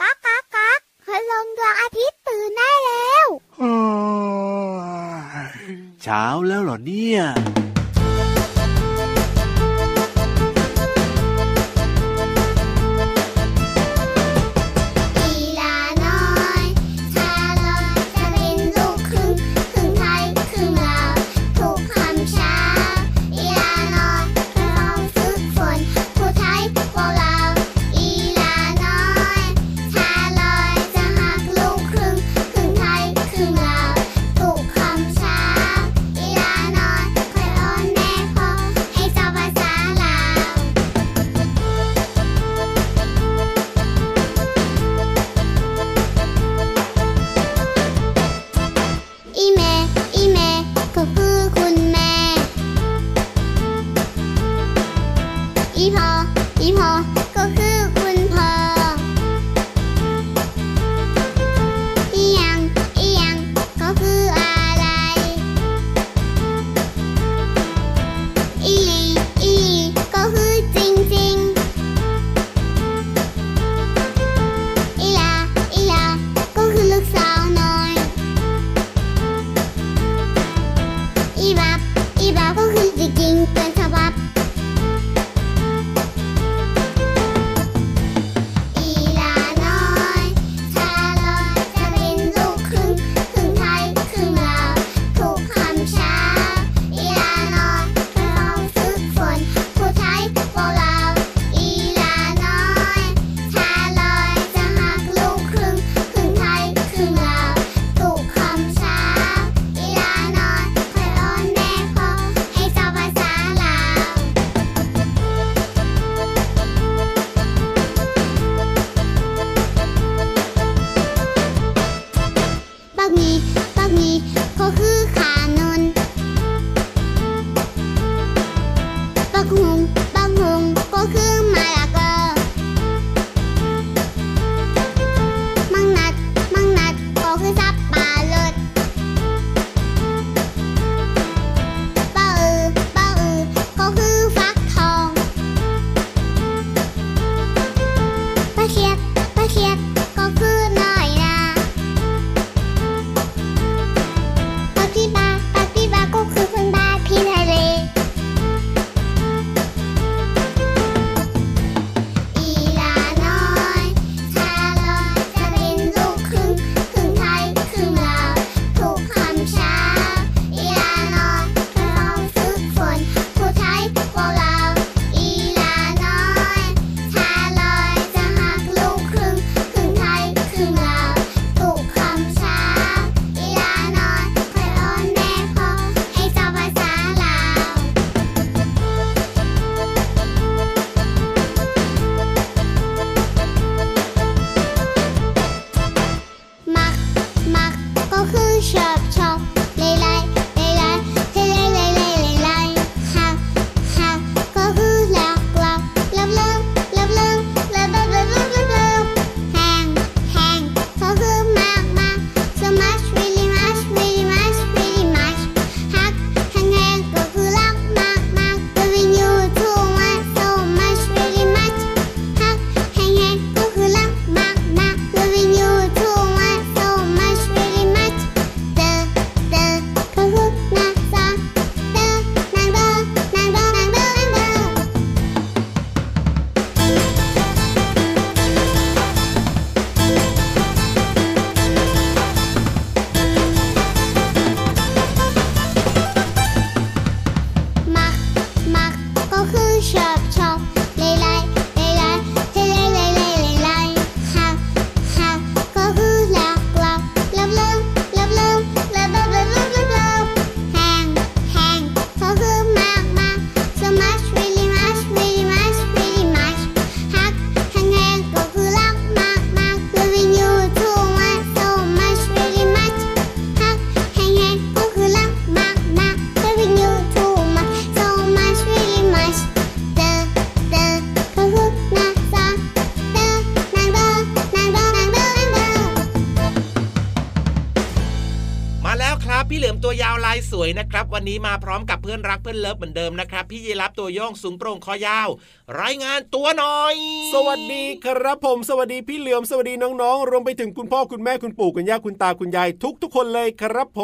ก๊ากกากก๊ากคุณลุงดวงอาทิตย์ตื่นได้แล้วเช้าแล้วเหรอเนี่ย ครับ วันนี้มาพร้อมกับเพื่อนรักเพื่อนเลิฟเหมือนเดิมนะครับ พี่ยีรับตัวโยงสูงโปร่งคอยาว รายงานตัวหน่อย สวัสดีครับผม สวัสดีพี่เหลือมสวัสดีน้องๆ รวมไปถึงคุณพ่อคุณแม่คุณปู่คุณย่าคุณตาคุณยายทุกทุกๆคนเลยครับผ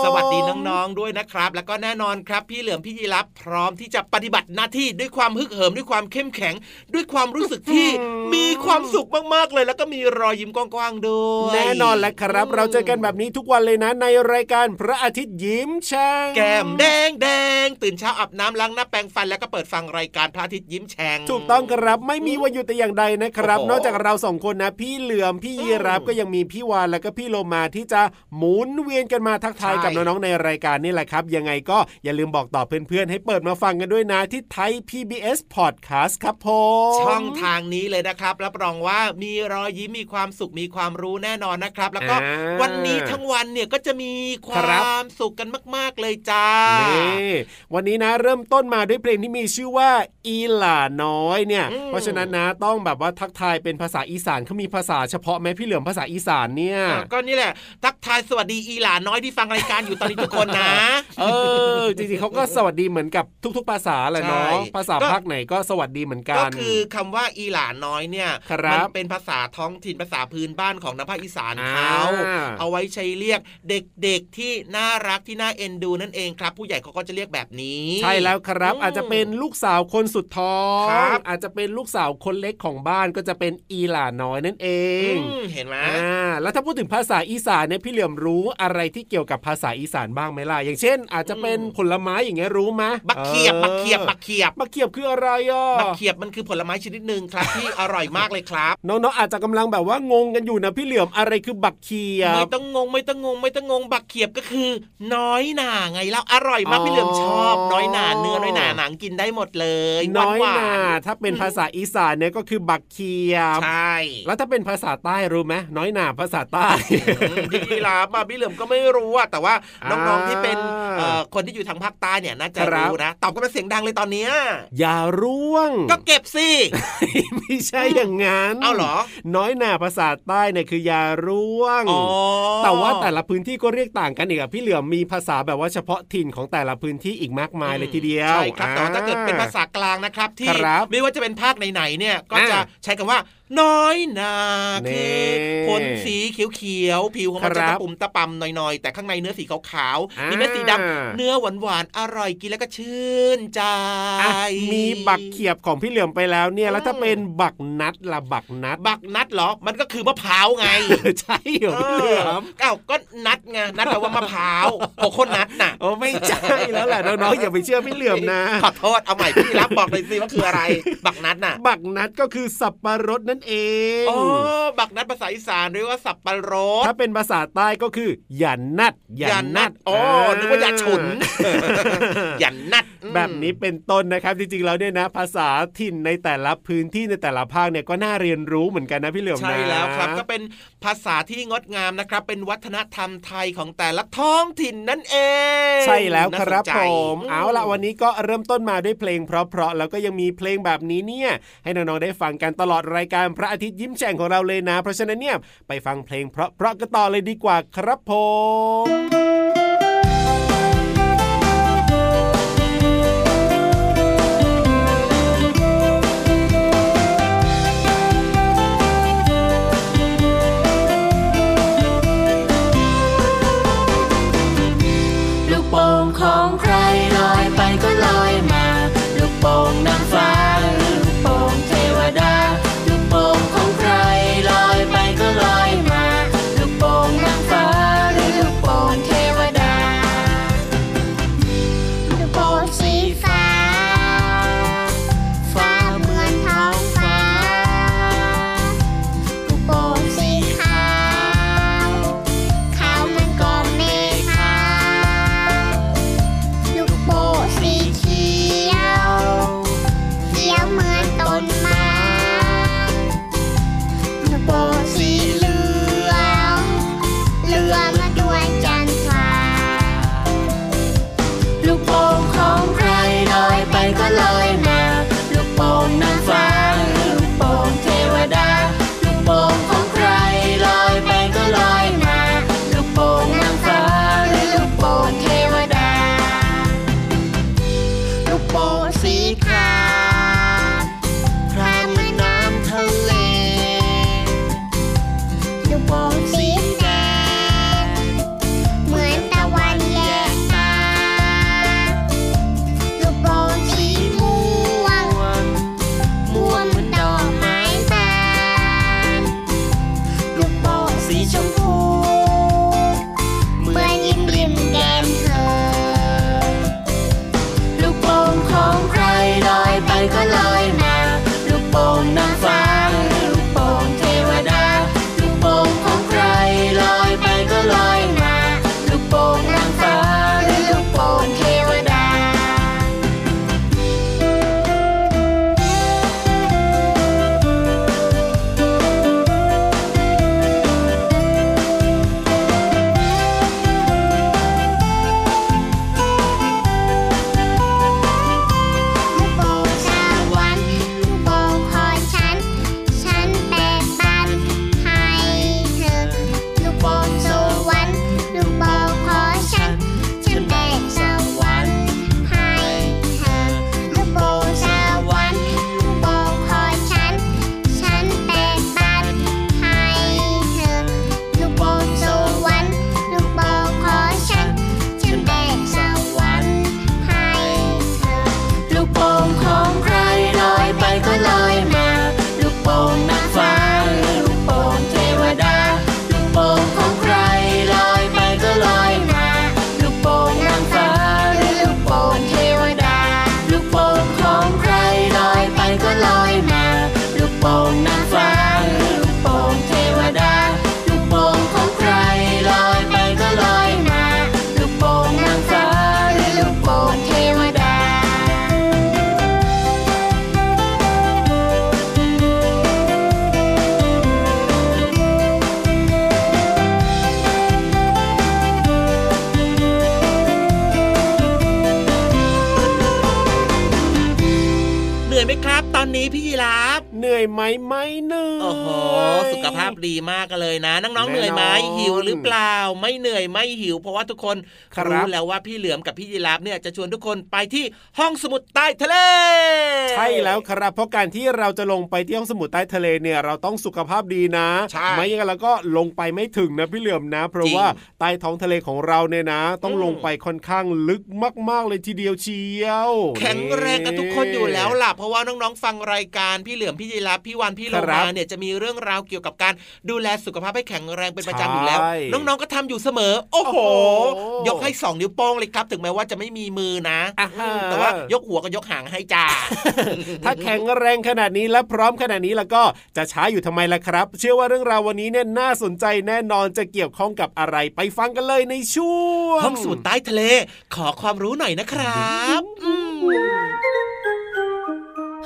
ม สวัสดีน้องๆด้วยนะครับ แล้วก็แน่นอนครับ พี่เหลือมพี่ยีรับพร้อมที่จะปฏิบัติหน้าที่ด้วยความฮึกเหิมด้วยความเข้มแข็ง ด้วยความรู้สึกที่มีความสุขมากๆเลย แล้วก็มีรอยยิ้มกว้างๆด้วยแน่นอนแหละครับ เราเจอกันแบบนี้ทุกวันเลยนะในรายการพระอาทิตย์ยิ้มช่างแก้มแดงแดงตื่นเช้าอาบน้ำล้างหน้าแปรงฟันแล้วก็เปิดฟังรายการพระอาทิตย์ยิ้มแฉ่งถูกต้องครับไม่มีวันหยุดแต่อย่างใดนะครับโอ้โหนอกจากเราสองคนนะ พี่เหลือมพี่ยีรับอืมก็ยังมีพี่วานแล้วก็พี่โลมาที่จะหมุนเวียนกันมาทักทายใช่กับน้องๆในรายการนี่แหละครับ ยังไงก็อย่าลืมบอกต่อเพื่อนๆ ให้เปิดมาฟังกันด้วยนะที่ไทย PBS Podcast ครับผมช่องทางนี้เลยนะครับ รับรองว่ามีรอยยิ้มมีความสุขมีความรู้แน่นอนนะครับ แล้วก็อ่าวันนี้ทั้งวันเนี่ยก็จะมีคครับวามสุขกันมาก ๆเลยจ้านี่วันนี้นะเริ่มต้นมาด้วยเพลงที่มีชื่อว่า อีหล่าน้อยเนี่ยอืมเพราะฉะนั้นนะต้องแบบว่าทักทายเป็นภาษาอีสานเขามีภาษาเฉพาะไหมพี่เหลือมภาษาอีสานเนี่ยอะก็นี่แหละ ทักทายสวัสดีอีหลาน้อยที่ฟังรายการอยู่ตอนนี้ทุกคนนะ เออจริงๆเขาก็สวัสดีเหมือนกับทุก ๆ ภาษาแหละเนาะใช่ภาษาก็ภาคไหนก็สวัสดีเหมือนกัก็นคือคำว่าอีหลาน้อยเนี่ยครับมัเป็นภาษาท้องถิ่นภาษาพื้นบ้านของน้ำภาคอีสานเขาอ่าเอาไว้ใช้เรียกเด็กๆที่น่ารักที่น่าเอ็นดูนั่นเองครับ ผู้ใหญ่เขาก็จะเรียกแบบนี้ ใช่แล้วครับอืมอาจจะเป็นลูกสาวคนสุดท้องครับอาจจะเป็นลูกสาวคนเล็กของบ้านก็จะเป็นอีหล่าน้อยนั่นเองอืมเห็นไหมอ่าแล้วถ้าพูดถึงภาษาอีสานเนี่ยพี่เหลี่ยมรู้อะไรที่เกี่ยวกับภาษาอีสานบ้างไหมล่ะอย่างเช่น อาจจะเป็นผลไม้อย่างเงี้ยรู้ไหมบักเขียบออบักเขียบบักเขียบบักเขียบคืออะไรอะบักเขียบมันคือผลไม้ชนิดหนึ่งครับที่อร่อยมากเลยครับน้องๆอาจจะกำลังแบบว่างงกันอยู่นะพี่เหลี่ยมอะไรคือบักเขียไม่บต้องงงไม่ต้องงงไม่ต้องงงบักเขียบก็คือ น้อยหนาไงแล้วอร่อยมากอ๋อพี่เหลือมชอบ น้อยหนาเนื้อน้อยหนาหนังกินได้หมดเลยน้อยหวนาถ้าเป็นภาษาอีสานเนี่ยก็คือบักเขียบใช่แล้วถ้าเป็นภาษาใต้รู้ไหมน้อยหนาภาษาใต้อืมพี่ลาบมาพี่เหลือมก็ไม่รู้อะแต่ว่าน้องๆที่เป็นอ่าเอ่อคนที่อยู่ทางภาคใต้เนี่ยน่าจะครับรู้นะตอบกันเป็นเสียงดังเลยตอนเนี้ยอย่าร่วง ก็เก็บสิไม่ใช่อย่างนั้นเอาเหรอ น้อยหนาภาษาใต้เนี่ยคืออย่าร่วงอ๋อแต่ว่าแต่ละพื้นที่ก็เรียกต่างกันอีกอะพี่เหลือมมีภาษาแบบว่าเฉพาะถิ่นของแต่ละพื้นที่อีกมากมายเลยทีเดียว ใช่ครับแต่ว่าถ้าเกิดเป็นภาษากลางนะครับ ที่ครับไม่ว่าจะเป็นภาคไหนๆเนี่ยก็อ่าจะใช้คำว่าน้อยหนานี่คือผลสีเขียวๆผิวของมันครัจะบตะปุ่มตะปำหน่อยๆ แต่ข้างในเนื้อสีขาวอ่าๆมีมีเม็ดสีดำเนื้อหวานๆอร่อยกินแล้วก็ชื่นใจอะมีบักเขียบของพี่เหลือมไปแล้วเนี่ยแล้วถ้าเป็นบักนัดล่ะบักนัด บักนัดเหรอมันก็คือมะพร้าวไง ใช่เหรอพี่เหลือมเอ้าก็นัดไงนัดแปลว่ามะพร้าวโคโคนัทน่ะโอ้ไม่ใช่แล้วแหละน้องๆอย่าไปเชื่อพี่เหลือมนะขอโทษเอาใหม่พี่รับบอกเลยสิว่าคืออะไร บักนัดน่ะ บักนัดก็คือสับปะรดนั่นเองอ๋อบักนัดภาษาอีสานเรียกว่าสับปะรดถ้าเป็นภาษาใต้ก็คือหยันนัดหยันนัดโอ้นึกว่าอย่าฉุนอย่านัดอืมแบบนี้เป็นต้นนะครับจริงๆแล้วเนี่ยนะ ภาษาถิ่นในแต่ละพื้นที่ในแต่ละภาคเนี่ยก็น่าเรียนรู้เหมือนกันนะพี่เหลือมนะใช่แล้วครับ ก็เป็นภาษาที่งดงามนะครับ เป็นวัฒนธรรมไทยของแต่ละท้องถิ่นนั่นเอง ใช่แล้วครับน่าสนใจผมเอาละวันนี้ก็เริ่มต้นมาด้วยเพลงเพราะๆแล้วก็ยังมีเพลงแบบนี้เนี่ย ให้น้องๆได้ฟังกันตลอดรายการพระอาทิตย์ยิ้มแฉ่งของเราเลยนะ เพราะฉะนั้นเนี่ยไปฟังเพลงเพราะๆกันต่อเลยดีกว่าครับผม ไหมไม่เหนื่อย โอ้โหสุขภาพ ดีมากเลยนะ น้องๆแน่นอนเหนื่อยไหมหิวหรือเปล่า ไม่เหนื่อยไม่หิว เพราะว่าทุกคนครับรู้แล้วว่าพี่เหลือมกับพี่ยีราฟเนี่ยจะชวนทุกคนไปที่ห้องสมุดใต้ทะเล ใช่แล้วครับ เพราะการที่เราจะลงไปที่ห้องสมุดใต้ทะเลเนี่ยเราต้องสุขภาพดีนะใช่ไม่อย่างนั้นเราก็ลงไปไม่ถึงนะพี่เหลือมนะ เพราะจริงว่าใต้ท้องทะเลของเราเนี่ยนะ ต้องอืมลงไปค่อนข้างลึกมาก ๆเลยทีเดียวเชียวแข็งแรงกันทุกคนอยู่แล้วล่ะเพราะว่าน้องๆฟังรายการพี่เหลือมพี่ยีราฟพี่วันพี่โลมาเนี่ยจะมีเรื่องราวเกี่ยวกับการดูแลสุขภาพให้แข็งแรงเป็นประจำอยู่แล้วใช่น้องๆก็ทำอยู่เสมอโอ้โหโอ้โห ยกให้สองนิ้วโป้งเลยครับ ถึงแม้ว่าจะไม่มีมือนะอ่าฮะแต่ว่ายกหัวกับยกหางให้จ้าถ้าแข็งแรงขนาดนี้และพร้อมขนาดนี้แล้วก็จะช้าอยู่ทำไมล่ะครับ เชื่อว่าเรื่องราววันนี้เนี่ยน่าสนใจแน่นอนจะเกี่ยวข้องกับอะไรไปฟังกันเลยในช่วงห้องสมุดใต้ทะเล ขอความรู้หน่อยนะครับอืม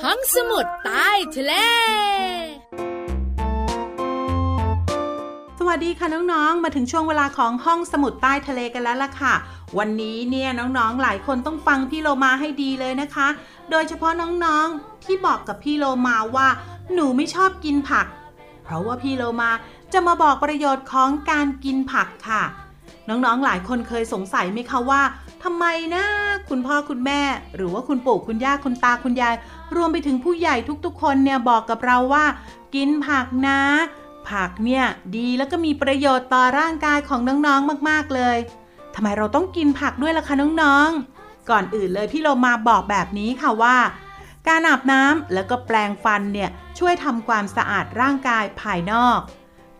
ห้องสมุดใต้ทะเล สวัสดีค่ะน้องๆ มาถึงช่วงเวลาของห้องสมุดใต้ทะเลกันแล้วล่ะค่ะ วันนี้เนี่ยน้องๆ หลายคนต้องฟังพี่โลมาให้ดีเลยนะคะ โดยเฉพาะน้องๆ ที่บอกกับพี่โลมาว่า หนูไม่ชอบกินผัก เพราะว่าพี่โลมาจะมาบอกประโยชน์ของการกินผักค่ะ น้องๆ หลายคนเคยสงสัยไหมคะว่าทำไมนะคุณพ่อคุณแม่ หรือว่าคุณปู่คุณย่าคุณตาคุณยาย รวมไปถึงผู้ใหญ่ทุกๆ คนเนี่ยบอกกับเราว่า กินผักนะ ผักเนี่ยดีแล้วก็มีประโยชน์ต่อร่างกายของน้องๆมากๆเลยทำไมเราต้องกินผักด้วยล่ะคะน้องๆ ก่อนอื่นเลยพี่โลมาบอกแบบนี้ค่ะว่า การอาบน้ำแล้วก็แปรงฟันเนี่ยช่วยทำความสะอาดร่างกายภายนอก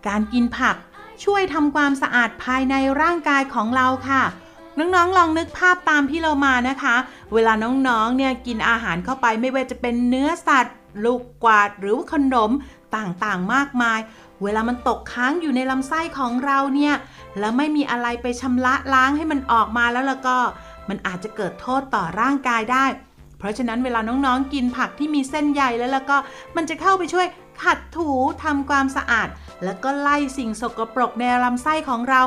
การกินผักช่วยทำความสะอาดภายในร่างกายของเราค่ะน้องๆ ลองนึกภาพตามพี่เรามานะคะ เวลาน้องๆ เนี่ยกินอาหารเข้าไปไม่ว่าจะเป็นเนื้อสัตว์ ลูกกวาดหรือขนมต่างๆ มากมาย เวลามันตกค้างอยู่ในลำไส้ของเราเนี่ย แล้วไม่มีอะไรไปชำระล้างให้มันออกมาแล้วล้วก็ มันอาจจะเกิดโทษต่อร่างกายได้ เพราะฉะนั้นเวลาน้องๆ กินผักที่มีเส้นใยแล้วล้วก็ มันจะเข้าไปช่วยขัดถูทำความสะอาด แล้วก็ไล่สิ่งสกปรกในลำไส้ของเรา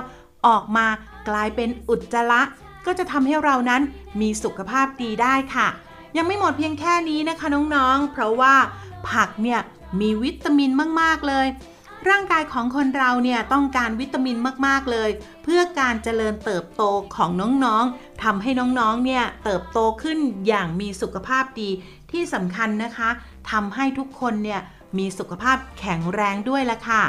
ออกมากลายเป็นอุจจาระ ก็จะทำให้เรานั้นมีสุขภาพดีได้ค่ะ ยังไม่หมดเพียงแค่นี้นะคะน้องๆ เพราะว่าผักเนี่ยมีวิตามินมากๆเลย ร่างกายของคนเราเนี่ยต้องการวิตามินมากๆเลย เพื่อการเจริญเติบโตของน้องๆทำให้น้องๆเนี่ยเติบโตขึ้นอย่างมีสุขภาพดีที่สำคัญนะคะทำให้ทุกคนเนี่ยมีสุขภาพแข็งแรงด้วยละค่ะ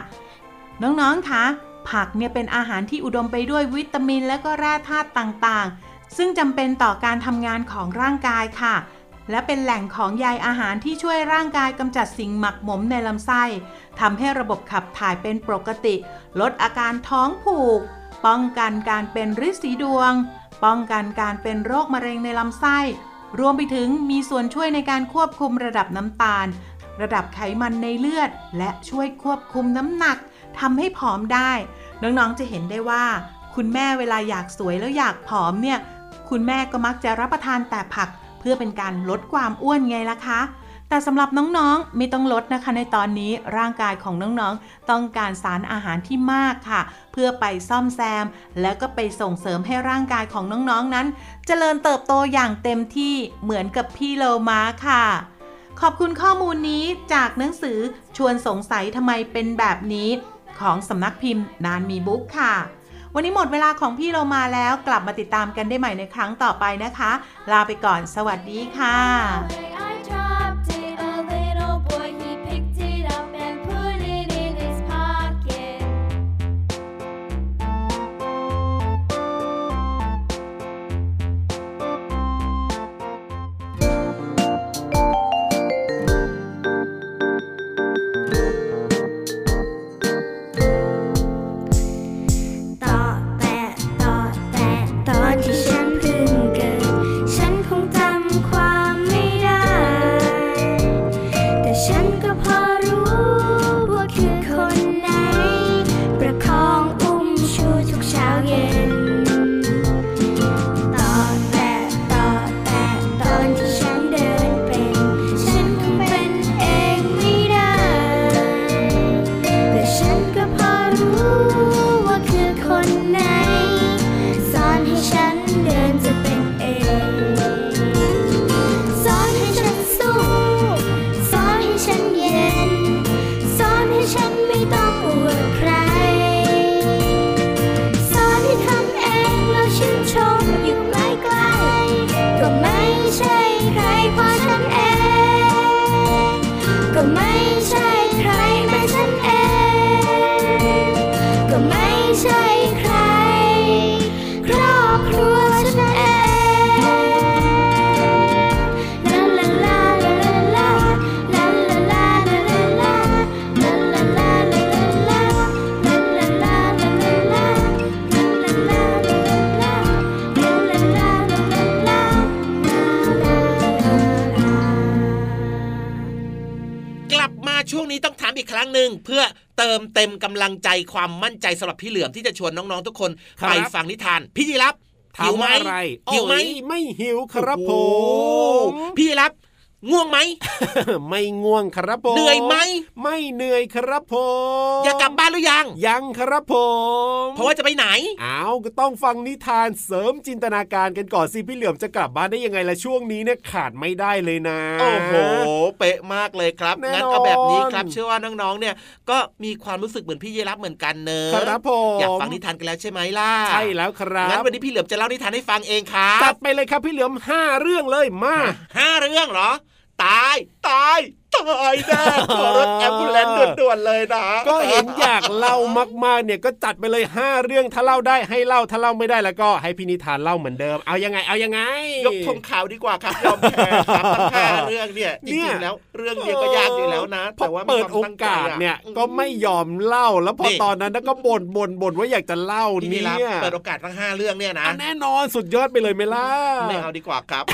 น้องๆคะผักเนี่ยเป็นอาหารที่อุดมไปด้วยวิตามินและก็แร่ธาตุต่างๆ ซึ่งจำเป็นต่อการทำงานของร่างกายค่ะ และเป็นแหล่งของใยอาหารที่ช่วยร่างกายกำจัดสิ่งหมักหมมในลำไส้ทำให้ระบบขับถ่ายเป็นปกติ ลดอาการท้องผูก ป้องกันการเป็นริดสีดวง ป้องกันการเป็นโรคมะเร็งในลำไส้ รวมไปถึงมีส่วนช่วยในการควบคุมระดับน้ำตาล ระดับไขมันในเลือด และช่วยควบคุมน้ำหนักทำให้ผอมได้ น้องๆจะเห็นได้ว่า คุณแม่เวลาอยากสวยแล้วอยากผอมเนี่ยคุณแม่ก็มักจะรับประทานแต่ผัก พื่อเป็นการลดความอ้วนไงล่ะคะ แต่สำหรับน้องๆไม่ต้องลดนะคะ ในตอนนี้ร่างกายของน้องๆ ต้องการสารอาหารที่มากค่ะ เพื่อไปซ่อมแซม แล้วก็ไปส่งเสริมให้ร่างกายของน้องๆนั้น เจริญเติบโตอย่างเต็มที่เหมือนกับพี่โลมาค่ะขอบคุณข้อมูลนี้จากหนังสือชวนสงสัยทำไมเป็นแบบนี้ ของสำนักพิมพ์นานมีบุ๊กค่ะ วันนี้หมดเวลาของพี่เรามาแล้วกลับมาติดตามกันได้ใหม่ในครั้งต่อไปนะคะ ลาไปก่อนสวัสดีค่ะ รั้งหนึ่งเพื่อเติมเต็มกำลังใจความมั่นใจสำหรับพี่เหลือมที่จะชวนน้องๆทุกคนครับไปฟังนิทาน พี่ยีรับถาหิมวไหมว่าอะไรหิวไหมโอ้ยไม่หิวครับผโอ้มโหพี่ยีรับ ง่วงไหม ไม่ง่วงครับผม เหนื่อยไหม ไม่เหนื่อยครับผม อยากกลับบ้านหรือยัง ยังครับผม เพราะว่าจะไปไหน อ้าวก็ต้องฟังนิทานเสริมจินตนาการกันก่อนสิพี่เหลือมจะกลับบ้านได้ยังไงละช่วงนี้เนี่ยขาดไม่ได้เลยนะ โอ้โห เป๊ะมากเลยครับแน่นอนงั้นเอาแบบนี้ครับเชื่อว่าน้องๆ เนี่ย ก็มีความรู้สึกเหมือนพี่เยรับเหมือนกันเนอะครับผมอยากฟังนิทานกันแล้วใช่ไหมล่ะ ใช่แล้วครับ งั้นวันนี้พี่เหลือมจะเล่านิทานให้ฟังเองครัจับดไปเลยครับพี่เหลือมห้าเรื่องเลยมาห้าเรื่องเหรอ ตาย ตาย ตายแน่ขอรถแอมบูเลนด่วนๆเลยนะ ก็เห็นอยากเล่ามากๆเนี่ยก็จัดไปเลยห้าเรื่องถ้าเล่าได้ให้เล่าถ้าเล่าไม่ได้แล้วก็ให้พี่นิทานเล่าเหมือนเดิม เอายังไงเอายังไง ยกธงขาวดีกว่าครับยอมแพ้ครับตั้งห้าเรื่องเนี่ยจเนี่ริยงๆแล้วเรื่องเดียวก็ยากอยู่แล้วนะพอแต่ว่ามีเปิดควโอมตั้งใจกาสอะเนี่ยก็ไม่ยอมเล่าแล้วพอนี่ตอนนั้นก็บ่นบ่นบ่นว่าอยากจะเล่าพี่เนี่รับยเปิดโอกาสทั้งห้าเรื่องเนี่ยนะอะแน่นอนสุดยอดไปเลยไหมล่ะไม่เอาดีกว่าครับ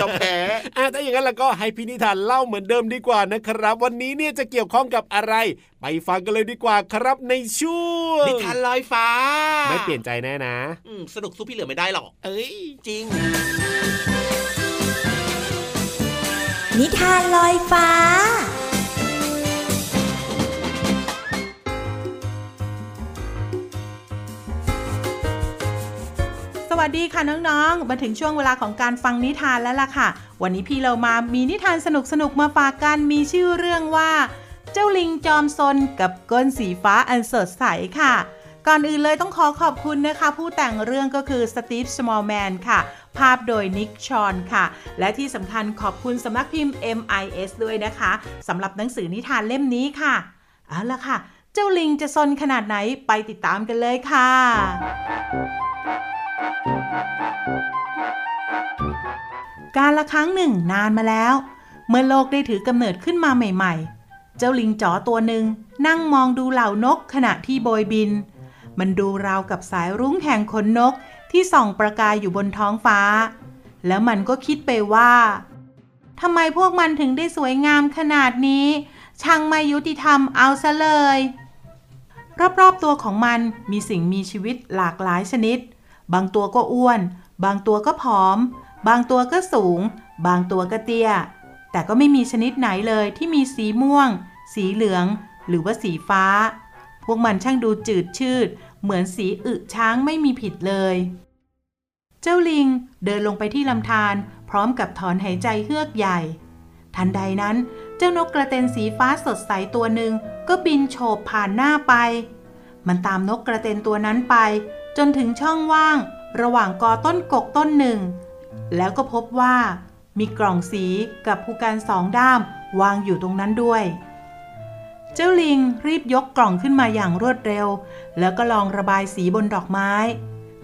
ยอมแพ้อะถ้าอย่างนั้นแล้วก็ให้พี่นิทานเล่าเหมือนเดิมดีกว่านะครับ วันนี้เนี่ยจะเกี่ยวข้องกับอะไร ไปฟังกันเลยดีกว่าครับในช่วงนิทานลอยฟ้า ไม่เปลี่ยนใจแน่นะอืมสนุกสู้พี่เหลือไม่ได้หรอก เอ้ยจริง นิทานลอยฟ้าสวัสดีค่ะน้องๆ มาถึงช่วงเวลาของการฟังนิทานแล้วล่ะค่ะ วันนี้พี่เรามามีนิทานสนุกๆมาฝากกันมีชื่อเรื่องว่า เจ้าลิงจอมซนกับก้นสีฟ้าอันสดใสค่ะ ก่อนอื่นเลยต้องขอขอบคุณนะคะ ผู้แต่งเรื่องก็คือสตีฟสมอลแมนค่ะ ภาพโดยนิกชอนค่ะ และที่สำคัญขอบคุณสำนักพิมพ์ MIS ด้วยนะคะสำหรับหนังสือนิทานเล่มนี้ค่ะเอาละค่ะ เจ้าลิงจะซนขนาดไหนไปติดตามกันเลยค่ะ การละครั้งหนึ่งนานมาแล้ว เมื่อโลกได้ถือกำเนิดขึ้นมาใหม่ ๆ เจ้าลิงจ๋อตัวหนึ่งนั่งมองดูเหล่านกขณะที่โบยบิน มันดูราวกับสายรุ้งแห่งขนนกที่ส่องประกายอยู่บนท้องฟ้า แล้วมันก็คิดไปว่าทำไมพวกมันถึงได้สวยงามขนาดนี้ ช่างไม่ยุติธรรมเอาซะเลย รอบๆตัวของมันมีสิ่งมีชีวิตหลากหลายชนิด บางตัวก็อ้วน บางตัวก็ผอม บางตัวก็สูง บางตัวก็เตี้ย แต่ก็ไม่มีชนิดไหนเลยที่มีสีม่วง สีเหลือง หรือว่าสีฟ้า พวกมันช่างดูจืดชืด เหมือนสีอึช้างไม่มีผิดเลย เจ้าลิงเดินลงไปที่ลำธารพร้อมกับถอนหายใจเฮือกใหญ่ ทันใดนั้น เจ้านกกระเตนสีฟ้าสดใสตัวหนึ่งก็บินโฉบผ่านหน้าไป มันตามนกกระเตนตัวนั้นไป จนถึงช่องว่าง ระหว่างกอต้นกกต้นหนึ่ง แล้วก็พบว่ามีกล่องสีกับภูการสองด้ามวางอยู่ตรงนั้นด้วย เจ้าลิงรีบยกกล่องขึ้นมาอย่างรวดเร็ว แล้วก็ลองระบายสีบนดอกไม้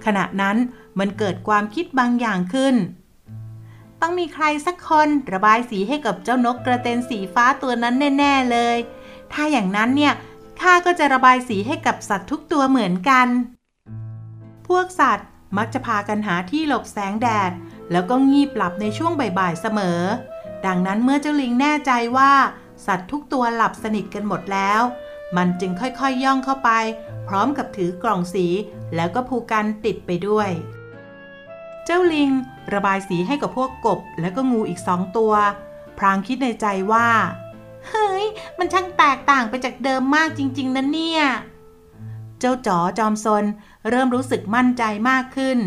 ขณะนั้นมันเกิดความคิดบางอย่างขึ้น ต้องมีใครสักคนระบายสีให้กับเจ้านกกระเตนสีฟ้าตัวนั้นแน่ ๆเลย ถ้าอย่างนั้นเนี่ยข้าก็จะระบายสีให้กับสัตว์ทุกตัวเหมือนกัน พวกสัตว์มักจะพากันหาที่หลบแสงแดด แล้วก็งีบหลับในช่วงบ่ายๆเสมอ ดังนั้นเมื่อเจ้าลิงแน่ใจว่า สัตว์ทุกตัวหลับสนิทกันหมดแล้ว มันจึงค่อยๆย่องเข้าไป พร้อมกับถือกล่องสี แล้วก็ผูกกันติดไปด้วย เจ้าลิงระบายสีให้กับพวกกบและก็งูอีกสองตัว พรางคิดในใจว่า เฮ้ย มันช่างแตกต่างไปจากเดิมมากจริง ๆนะเนี่ย เจ้าจ๋อจอมซนเริ่มรู้สึกมั่นใจมากขึ้น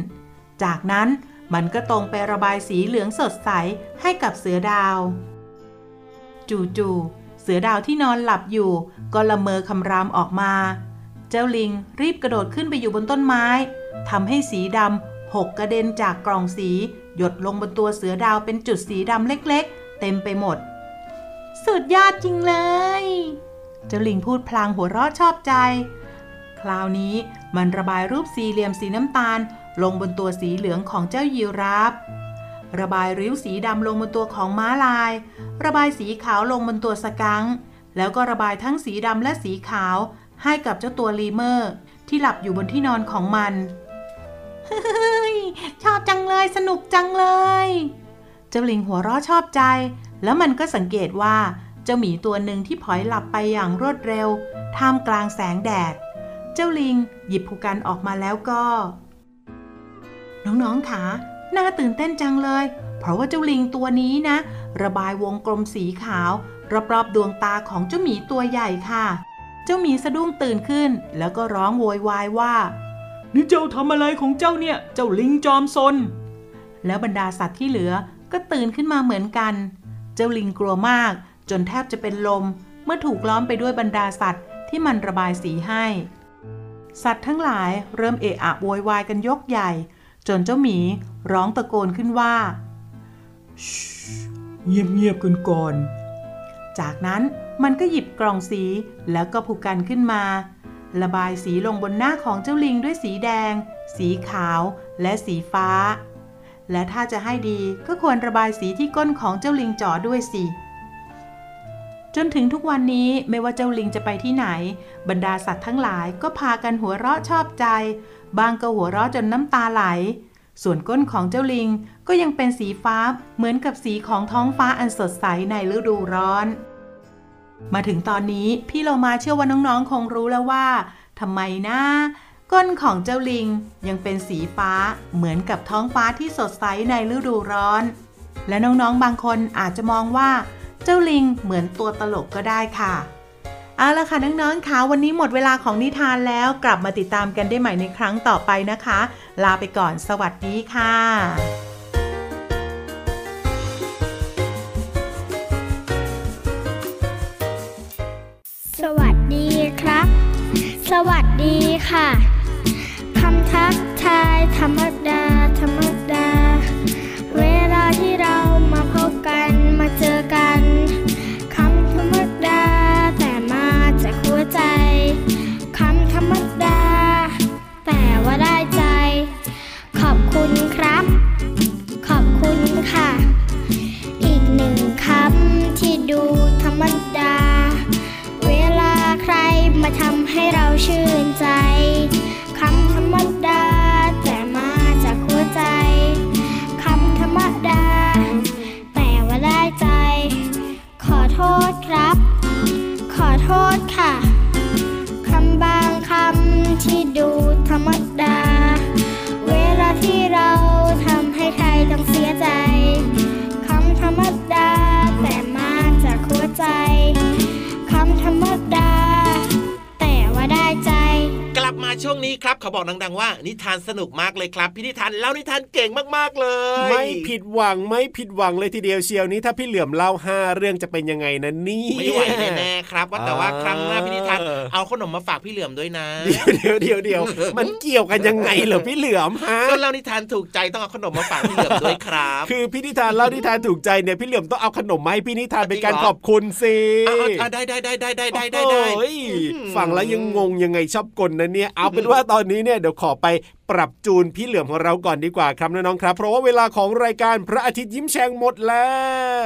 จากนั้น มันก็ตรงไประบายสีเหลืองสดใสให้กับเสือดาว จู่ๆเสือดาวที่นอนหลับอยู่ ก็ละเมอคำรามออกมา เจ้าลิงรีบกระโดดขึ้นไปอยู่บนต้นไม้ทำให้สีดำหกกระเด็นจากกล่องสี หยดลงบนตัวเสือดาวเป็นจุดสีดำเล็กๆ เต็มไปหมด สุดยอดจริงเลย เจ้าลิงพูดพลางหัวเราะชอบใจ คราวนี้มันระบายรูปสี่เหลี่ยมสีน้ำตาล ลงบนตัวสีเหลืองของเจ้ายีราฟระบายริ้วสีดำลงบนตัวของม้าลาย ระบายสีขาวลงบนตัวสกัง แล้วก็ระบายทั้งสีดำและสีขาวให้กับเจ้าตัวลีเมอร์ ที่หลับอยู่บนที่นอนของมันชอบจังเลยสนุกจังเลย เจ้าลิงหัวเราะชอบใจ แล้วมันก็สังเกตว่าเจ้าหมีตัวหนึ่งที่พลอยหลับไปอย่างรวดเร็ว ท่ามกลางแสงแดด เจ้าลิงหยิบผูกกันออกมาแล้วก็ น้องๆคะน่าตื่นเต้นจังเลย เพราะว่าเจ้าลิงตัวนี้นะ ระบายวงกลมสีขาว รอบๆดวงตาของเจ้าหมีตัวใหญ่ค่ะ เจ้าหมีสะดุ้งตื่นขึ้น แล้วก็ร้องโวยวายว่า นี่เจ้าทำอะไรของเจ้าเนี่ย เจ้าลิงจอมซน แล้วบรรดาสัตว์ที่เหลือก็ตื่นขึ้นมาเหมือนกัน เจ้าลิงกลัวมาก จนแทบจะเป็นลม เมื่อถูกล้อมไปด้วยบรรดาสัตว์ที่มันระบายสีให้ สัตว์ทั้งหลายเริ่มเอะอะโวยวายกันยกใหญ่ จนเจ้าหมีร้องตะโกนขึ้นว่าเงียบเงียบกันก่อน จากนั้นมันก็หยิบกล่องสีแล้วก็ผูกกันขึ้นมา ระบายสีลงบนหน้าของเจ้าลิงด้วยสีแดง สีขาวและสีฟ้า และถ้าจะให้ดีก็ควรระบายสีที่ก้นของเจ้าลิงจ๋อด้วยสิจนถึงทุกวันนี้ไม่ว่าเจ้าลิงจะไปที่ไหน บรรดาสัตว์ทั้งหลายก็พากันหัวเราะชอบใจ บางก็หัวเราะจนน้ำตาไหล ส่วนก้นของเจ้าลิงก็ยังเป็นสีฟ้าเหมือนกับสีของท้องฟ้าอันสดใสในฤดูร้อน มาถึงตอนนี้พี่เรามาเชื่อว่าน้องๆ คงรู้แล้วว่าทำไมนะก้นของเจ้าลิงยังเป็นสีฟ้าเหมือนกับท้องฟ้าที่สดใสในฤดูร้อน และน้องๆ บางคนอาจจะมองว่า เจ้าลิงเหมือนตัวตลกก็ได้ค่ะ เอาละค่ะน้องๆคะวันนี้หมดเวลาของนิทานแล้วกลับมาติดตามกันได้ใหม่ในครั้งต่อไปนะคะ ลาไปก่อนสวัสดีค่ะสวัสดีครับ สวัสดีค่ะ คำทักทายธรรมดา เขาบอกดังๆว่า นิทานสนุกมากเลยครับ พี่นิทานเล่านิทานเก่งมากๆเลย ไม่ผิดหวังไม่ผิดหวังเลยทีเดียวเชียวนี้ถ้าพี่เหลือมเล่าห้าเรื่องจะเป็นยังไงนะนี่ไม่ไหวแน่ๆครับว่าแต่ว่าครั้งหน้าพี่นิทานเออเอาขนมมาฝากพี่เหลือมด้วยนะเดี๋ยวเดี๋ยวเดี๋ยวเดี๋ยวมันเกี่ยวกันยังไงเหรอพี่เหลือมฮะก็เล่านิทานถูกใจต้องเอาขนมมาฝากพี่เหลือมด้วยครับ คือพี่นิทานเล่านิทานถูกใจเนี่ยพี่เหลือมต้องเอาขนมมาให้พี่นิทานเป็นการจริงเหรอขอบคุณสิเอาเอาเอาได้ได้ได้ได้ได้ได้ได้ได้โอ้ยฟังแล้วยังงงยังไงชอบกลนะเนี่ยเอาเป็นว่าตอนนี้เนี่ยเดี๋ยวขอไป ปรับจูนพี่เหลือมของเราก่อนดีกว่าครับน้องๆครับ เพราะว่าเวลาของรายการพระอาทิตย์ยิ้มแฉ่งหมดแล้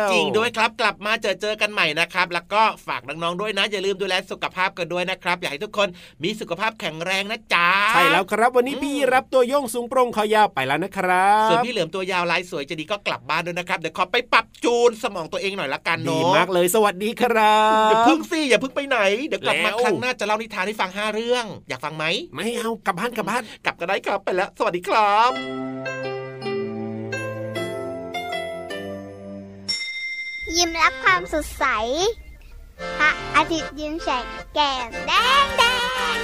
ว จริงด้วยครับกลับมาเจอเจอกันใหม่นะครับ แล้วก็ฝากน้องๆด้วยนะ อย่าลืมดูแลสุขภาพกันด้วยนะครับ อยากให้ทุกคนมีสุขภาพแข็งแรงนะจ๊ะใช่แล้วครับวันนี้อืมพี่รับตัวโยงสูงโปร่งคอยาวไปแล้วนะครับส่วนพี่เหลือมตัวยาวลายสวยจะดีก็กลับบ้านด้วยนะครับเดี๋ยวขอไปปรับจูนสมองตัวเองหน่อยละกันดีเนาะมากเลยสวัสดีครับอย่าพึ่งสิอย่าพึ่งไปไหนเดี๋ยวกลับมาแล้วครั้งหน้าจะเล่านิทานให้ฟังห้าเรื่อง อยากฟังไหมไม่เอากลับบ้านกลับบ้านกลับกันได้ครับ ไปแล้ว สวัสดีครับยิ้มรับความสดใส พระอาทิตย์ยิ้มแฉกแก้มแดงแดง